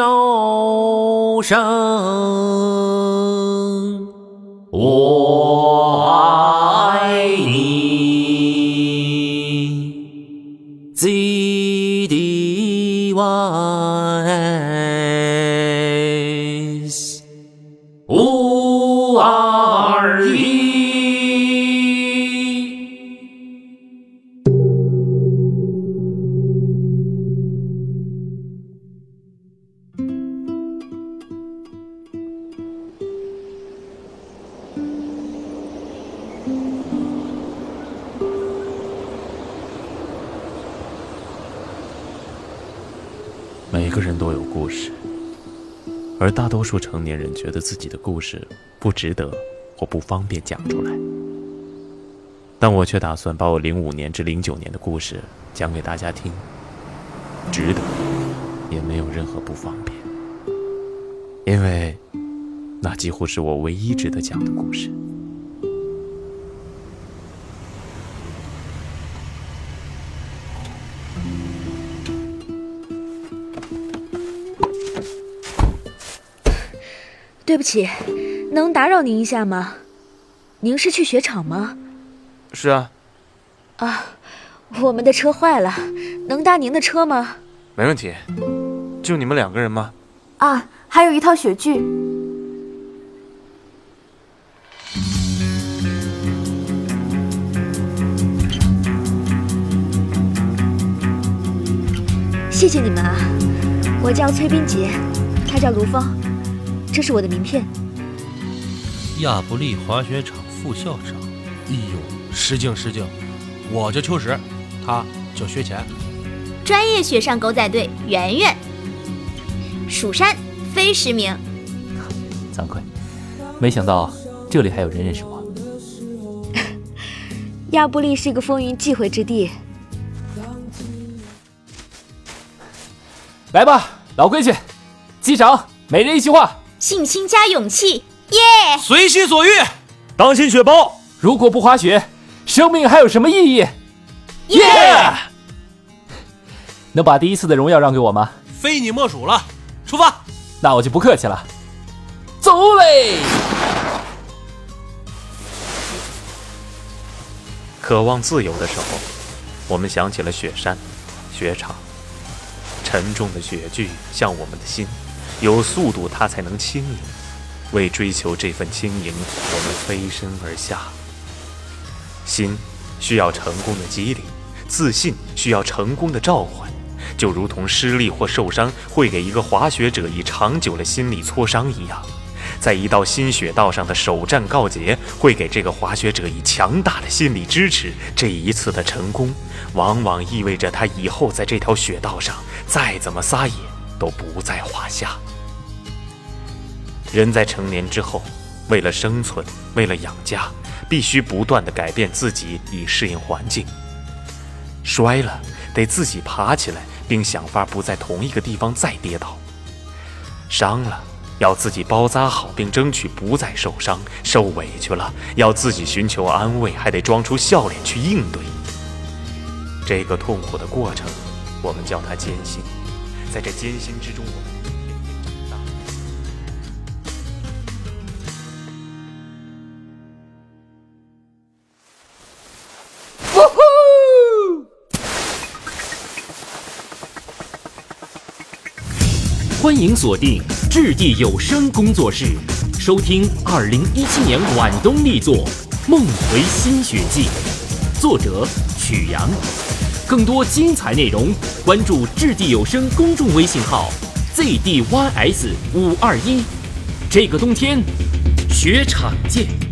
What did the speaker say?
有声，我爱你。Z D Y 每个人都有故事，而大多数成年人觉得自己的故事不值得或不方便讲出来。但我却打算把我零五年至零九年的故事讲给大家听，值得，也没有任何不方便，因为那几乎是我唯一值得讲的故事。对不起，能打扰您一下吗？您是去雪场吗？是啊，啊，我们的车坏了，能搭您的车吗？没问题。就你们两个人吗？啊，还有一套雪具。谢谢你们啊！我叫崔冰洁，他叫卢芳，这是我的名片。亚布力滑雪场副校长，哎呦，失敬失敬，我叫秋实，他叫薛钱。专业雪上狗仔队圆圆，蜀山非实名。惭愧，没想到这里还有人认识我。亚布力是个风云际会之地，来吧，老规矩，击掌，每人一句话。信心加勇气，耶！随心所欲，当心雪包，如果不滑雪，生命还有什么意义？耶！能把第一次的荣耀让给我吗？非你莫属了，出发！那我就不客气了，走嘞！渴望自由的时候，我们想起了雪山、雪场。沉重的雪具像我们的心，有速度它才能轻盈。为追求这份轻盈，我们飞身而下。心需要成功的激励，自信需要成功的召唤。就如同失利或受伤会给一个滑雪者以长久的心理挫伤一样，在一道新雪道上的首战告捷会给这个滑雪者以强大的心理支持。这一次的成功，往往意味着他以后在这条雪道上再怎么撒野都不在话下。人在成年之后，为了生存，为了养家，必须不断地改变自己以适应环境。摔了，得自己爬起来。并想法不在同一个地方再跌倒。伤了，要自己包扎好，并争取不再受伤；受委屈了，要自己寻求安慰，还得装出笑脸去应对。这个痛苦的过程，我们叫它艰辛。在这艰辛之中，我们一点点长大。欢迎锁定掷地有声工作室，收听二零一七年晚冬力作《梦回新雪季》，作者曲阳。更多精彩内容，关注掷地有声公众微信号 zdys 五二一。这个冬天，雪场见。